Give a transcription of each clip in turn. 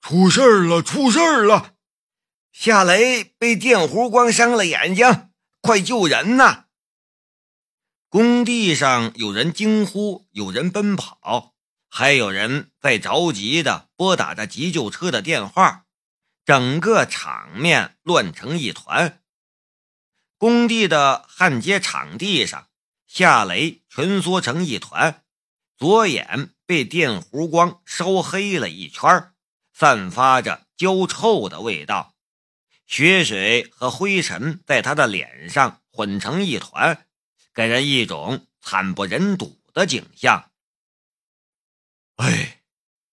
出事儿了！出事儿了！夏雷被电弧光伤了眼睛，快救人呐！工地上有人惊呼，有人奔跑，还有人在着急的拨打着急救车的电话，整个场面乱成一团。工地的焊接场地上，夏雷蜷缩成一团，左眼被电弧光烧黑了一圈，散发着焦臭的味道，血水和灰尘在他的脸上混成一团。给人一种惨不忍睹的景象。哎，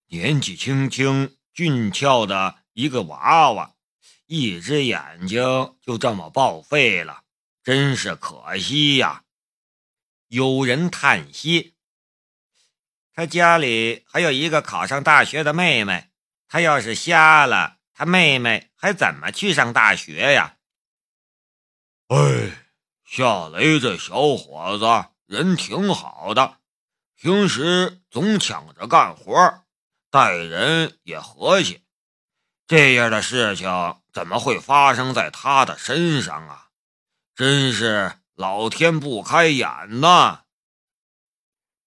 年纪轻轻、俊俏的一个娃娃，一只眼睛就这么报废了，真是可惜呀！有人叹息。他家里还有一个考上大学的妹妹，他要是瞎了，他妹妹还怎么去上大学呀？哎。夏雷这小伙子人挺好的，平时总抢着干活，待人也和气。这样的事情怎么会发生在他的身上啊？真是老天不开眼呐！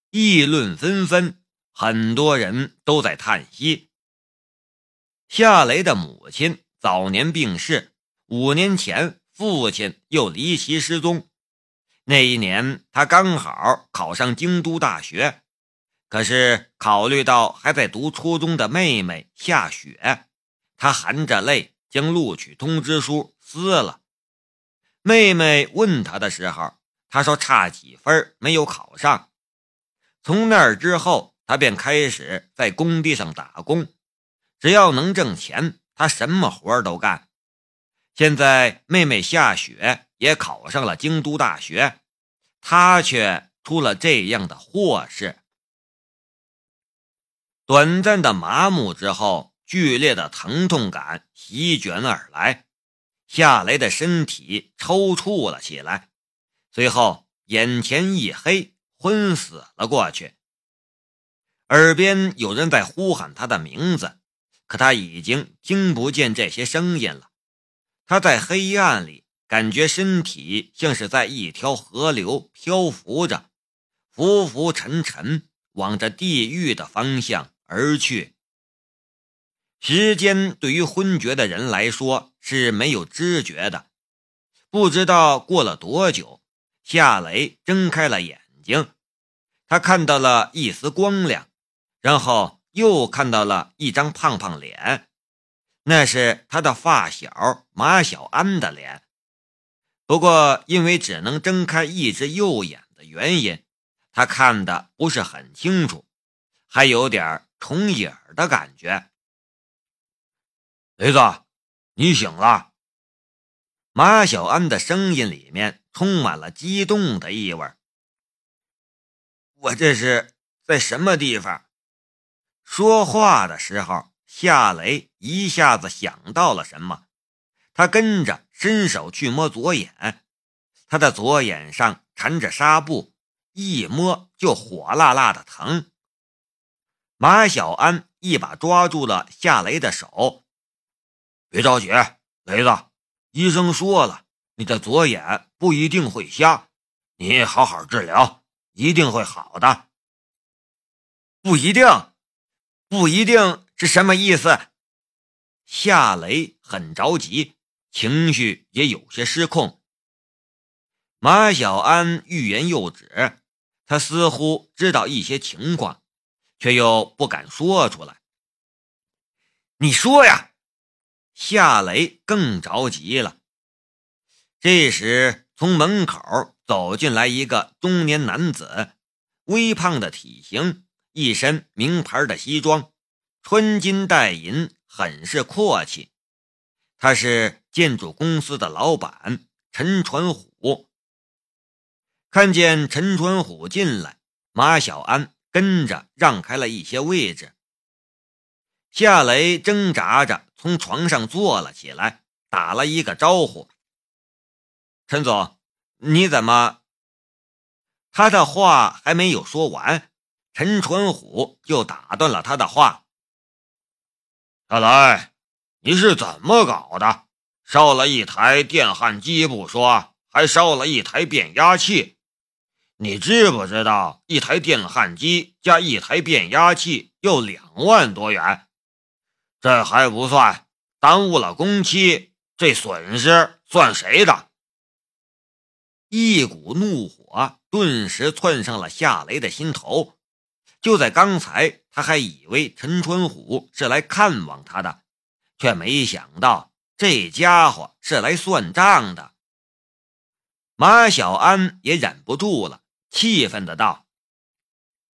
议论纷纷，很多人都在叹息。夏雷的母亲早年病逝，五年前。父亲又离奇失踪，那一年他刚好考上京都大学，可是考虑到还在读初中的妹妹夏雪，他含着泪将录取通知书撕了。妹妹问他的时候，他说差几分没有考上。从那儿之后，他便开始在工地上打工，只要能挣钱，他什么活都干。现在妹妹夏雪也考上了京都大学，他却出了这样的祸事。短暂的麻木之后，剧烈的疼痛感席卷而来，夏雷的身体抽搐了起来，随后眼前一黑，昏死了过去。耳边有人在呼喊他的名字，可他已经听不见这些声音了。他在黑暗里感觉身体像是在一条河流漂浮着，浮浮沉沉，往着地狱的方向而去。时间对于昏厥的人来说是没有知觉的，不知道过了多久，夏雷睁开了眼睛，他看到了一丝光亮，然后又看到了一张胖胖脸。那是他的发小马小安的脸，不过因为只能睁开一只右眼的原因，他看的不是很清楚，还有点重影的感觉。雷子，你醒了！马小安的声音里面充满了激动的意味。我这是在什么地方？说话的时候。夏雷一下子想到了什么，他跟着伸手去摸左眼，他的左眼上缠着纱布，一摸就火辣辣的疼。马小安一把抓住了夏雷的手，别着急，雷子，医生说了，你的左眼不一定会瞎，你好好治疗，一定会好的。不一定，不一定。是什么意思？夏雷很着急，情绪也有些失控。马小安欲言又止，他似乎知道一些情况，却又不敢说出来。你说呀！夏雷更着急了。这时，从门口走进来一个中年男子，微胖的体型，一身名牌的西装。穿金戴银，很是阔气。他是建筑公司的老板陈传虎。看见陈传虎进来，马小安跟着让开了一些位置。夏雷挣扎着从床上坐了起来，打了一个招呼：“陈总，你怎么？”他的话还没有说完，陈春虎就打断了他的话。看来，你是怎么搞的？烧了一台电焊机不说，还烧了一台变压器。你知不知道，一台电焊机加一台变压器要两万多元？这还不算，耽误了工期，这损失算谁的？一股怒火顿时窜上了夏雷的心头。就在刚才，他还以为陈春虎是来看望他的，却没想到这家伙是来算账的。马小安也忍不住了，气愤的道：“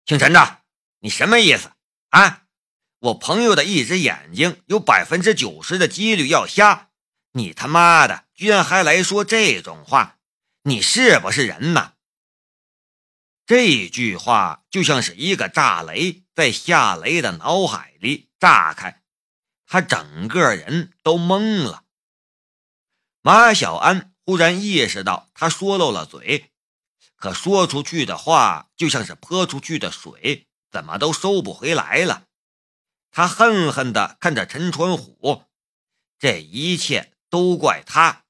姓陈的，你什么意思啊？我朋友的一只眼睛有百分之九十的几率要瞎，你他妈的居然还来说这种话，你是不是人呐？”这句话就像是一个炸雷，在夏雷的脑海里炸开，他整个人都懵了。马小安忽然意识到他说漏了嘴，可说出去的话就像是泼出去的水，怎么都收不回来了。他恨恨地看着陈春虎，这一切都怪他。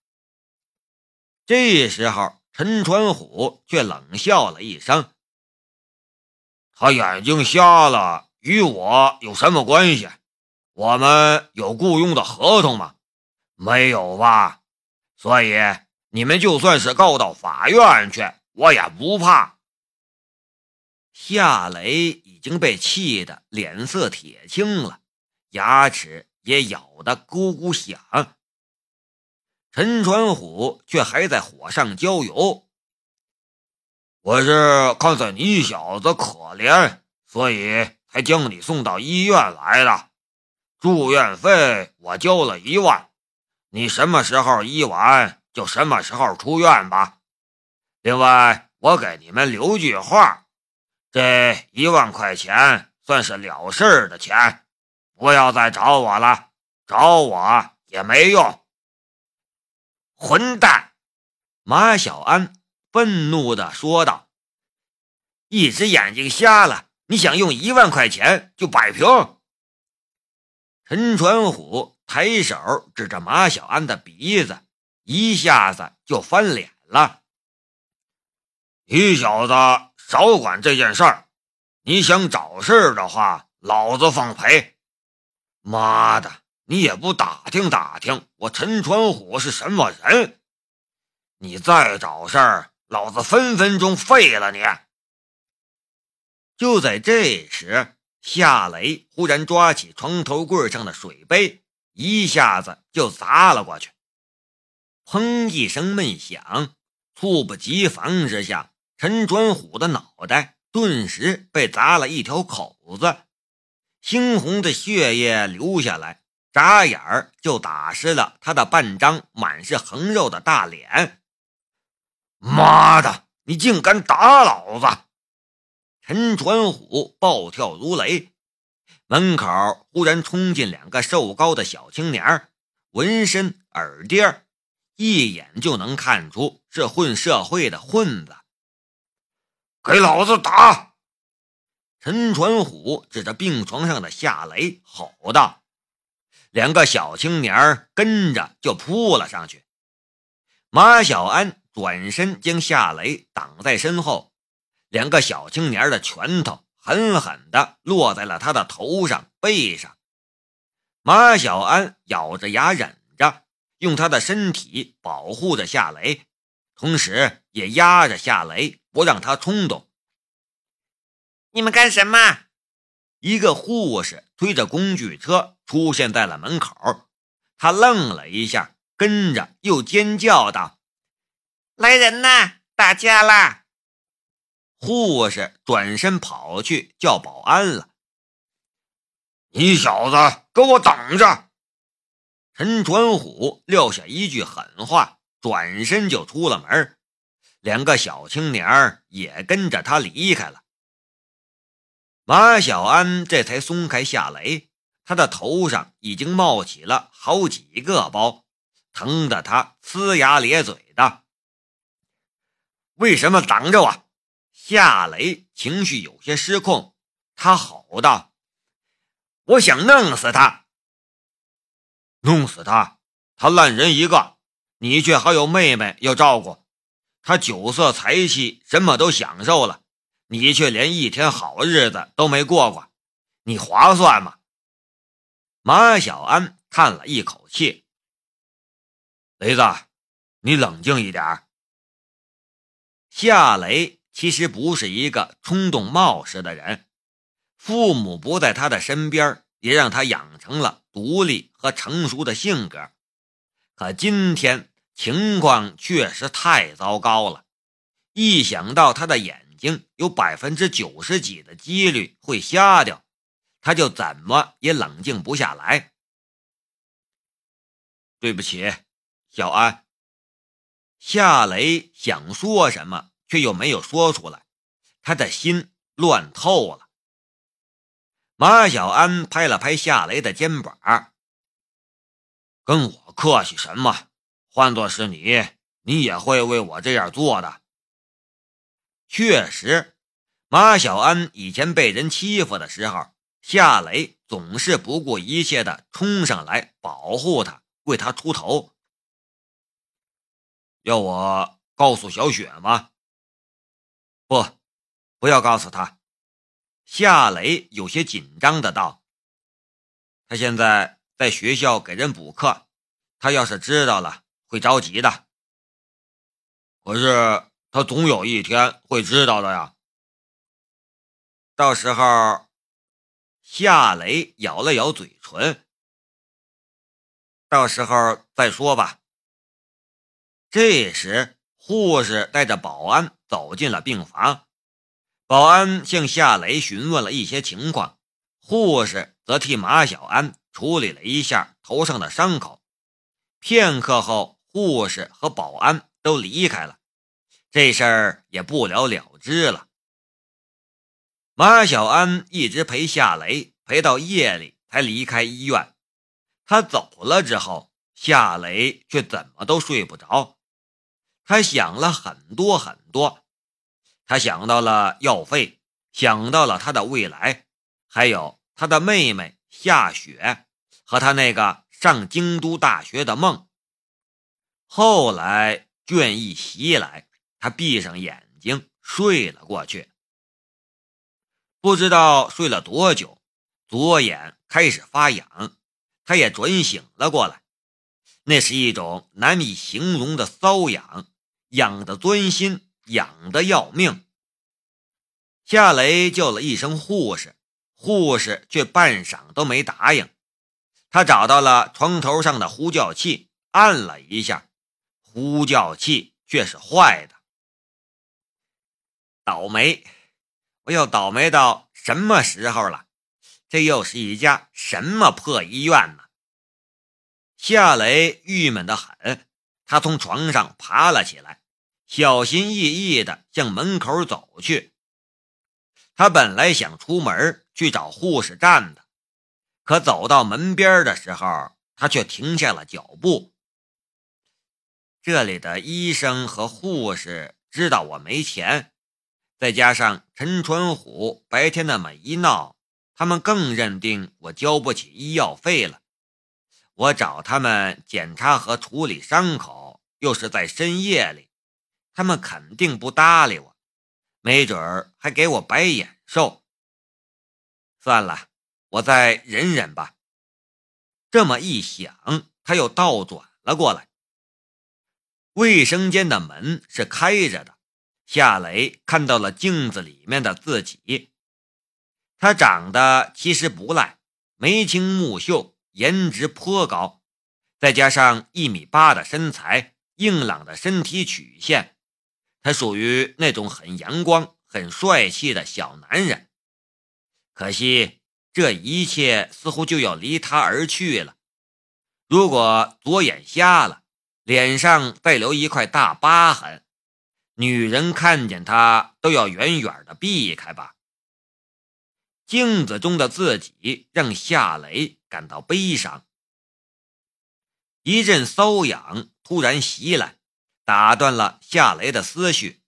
这时候。陈传虎却冷笑了一声：“他眼睛瞎了，与我有什么关系？我们有雇佣的合同吗？没有吧。所以你们就算是告到法院去，我也不怕。”夏雷已经被气得脸色铁青了，牙齿也咬得咕咕响。陈传虎却还在火上浇油。我是看在你小子可怜，所以才将你送到医院来的。住院费我交了一万，你什么时候医完就什么时候出院吧。另外，我给你们留句话：这一万块钱算是了事的钱，不要再找我了，找我也没用。混蛋！马小安愤怒地说道：“一只眼睛瞎了，你想用一万块钱就摆平？”陈传虎抬手指着马小安的鼻子，一下子就翻脸了：“你小子少管这件事儿！你想找事儿的话，老子放赔！妈的！”你也不打听打听我陈传虎是什么人？你再找事儿，老子分分钟废了你！就在这时，夏雷忽然抓起床头柜上的水杯，一下子就砸了过去。砰一声闷响，猝不及防之下，陈传虎的脑袋顿时被砸了一条口子，猩红的血液流下来。眨眼儿就打湿了他的半张满是横肉的大脸。妈的，你竟敢打老子！陈传虎暴跳如雷，门口忽然冲进两个瘦高的小青年，纹身、耳钉，一眼就能看出是混社会的混子。给老子打！陈传虎指着病床上的夏雷吼道。两个小青年跟着就扑了上去，马小安转身将夏雷挡在身后，两个小青年的拳头狠狠地落在了他的头上、背上。马小安咬着牙忍着，用他的身体保护着夏雷，同时也压着夏雷，不让他冲动。你们干什么？一个护士推着工具车出现在了门口，他愣了一下，跟着又尖叫道：“来人呐，打架啦！”护士转身跑去叫保安了。你小子给我等着！陈传虎撂下一句狠话，转身就出了门，两个小青年也跟着他离开了。马小安这才松开夏雷，他的头上已经冒起了好几个包，疼得他呲牙咧嘴的。为什么挡着我？夏雷情绪有些失控，他吼道：“我想弄死他！”弄死他！他烂人一个，你却还有妹妹要照顾。他酒色财气什么都享受了，你却连一天好日子都没过过，你划算吗？”马小安叹了一口气：“雷子，你冷静一点。”夏雷其实不是一个冲动冒失的人，父母不在他的身边，也让他养成了独立和成熟的性格。可今天情况确实太糟糕了，一想到他的眼睛有百分之九十几的几率会瞎掉，他就怎么也冷静不下来。对不起，小安。夏雷想说什么，却又没有说出来，他的心乱透了。马小安拍了拍夏雷的肩膀。跟我客气什么？换做是你，你也会为我这样做的。确实，马小安以前被人欺负的时候，夏雷总是不顾一切的冲上来保护他，为他出头。要我告诉小雪吗？不，不要告诉他。夏雷有些紧张的道：“他现在……”在学校给人补课，他要是知道了会着急的。可是他总有一天会知道的呀。到时候，夏雷咬了咬嘴唇。到时候再说吧。这时，护士带着保安走进了病房，保安向夏雷询问了一些情况，护士则替马小安。处理了一下头上的伤口，片刻后，护士和保安都离开了，这事儿也不了了之了。马小安一直陪夏雷，陪到夜里才离开医院。他走了之后，夏雷却怎么都睡不着。他想了很多很多，他想到了药费，想到了他的未来，还有他的妹妹夏雪。和他那个上京都大学的梦。后来倦意袭来，他闭上眼睛睡了过去。不知道睡了多久，左眼开始发痒，他也准醒了过来。那是一种难以形容的瘙痒，痒得钻心，痒得要命。夏雷叫了一声护士，护士却半晌都没答应。他找到了床头上的呼叫器，按了一下，呼叫器却是坏的。倒霉！我要倒霉到什么时候了？这又是一家什么破医院呢？夏雷郁闷的很，他从床上爬了起来，小心翼翼地向门口走去。他本来想出门去找护士站的。可走到门边的时候，他却停下了脚步。这里的医生和护士知道我没钱，再加上陈春虎白天那么一闹，他们更认定我交不起医药费了。我找他们检查和处理伤口，又是在深夜里，他们肯定不搭理我，没准儿还给我白眼受。算了。我再忍忍吧。这么一想，他又倒转了过来。卫生间的门是开着的，夏雷看到了镜子里面的自己。他长得其实不赖，眉清目秀，颜值颇高，再加上一米八的身材，硬朗的身体曲线，他属于那种很阳光、很帅气的小男人。可惜。这一切似乎就要离他而去了。如果左眼瞎了，脸上再留一块大疤痕，女人看见他都要远远的避开吧。镜子中的自己让夏雷感到悲伤。一阵瘙痒突然袭来，打断了夏雷的思绪。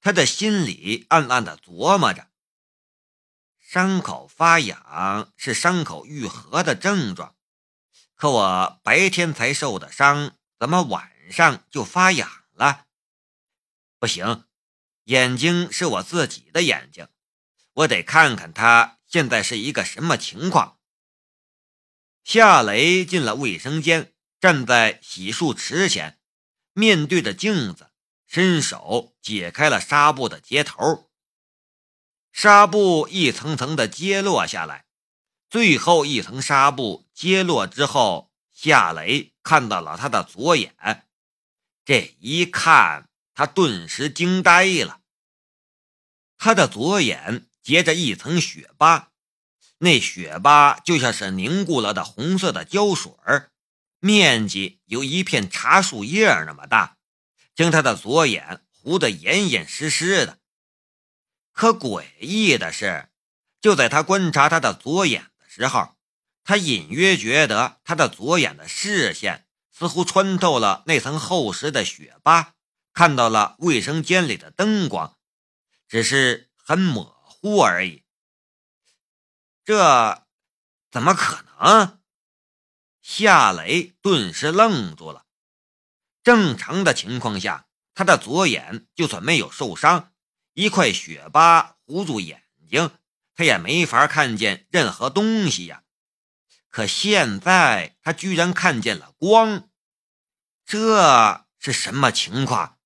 他的心里暗暗的琢磨着。伤口发痒是伤口愈合的症状，可我白天才受的伤，怎么晚上就发痒了？不行，眼睛是我自己的眼睛，我得看看他现在是一个什么情况。夏雷进了卫生间，站在洗漱池前，面对着镜子，伸手解开了纱布的接头。纱布一层层的揭落下来，最后一层纱布揭落之后，夏雷看到了他的左眼。这一看，他顿时惊呆了。他的左眼结着一层血疤，那血疤就像是凝固了的红色的胶水儿，面积有一片茶树叶那么大，将他的左眼糊得严严实实的。可诡异的是，就在他观察他的左眼的时候，他隐约觉得他的左眼的视线似乎穿透了那层厚实的血疤，看到了卫生间里的灯光，只是很模糊而已。这怎么可能？夏雷顿时愣住了。正常的情况下，他的左眼就算没有受伤。一块血疤糊住眼睛，他也没法看见任何东西呀。可现在他居然看见了光，这是什么情况？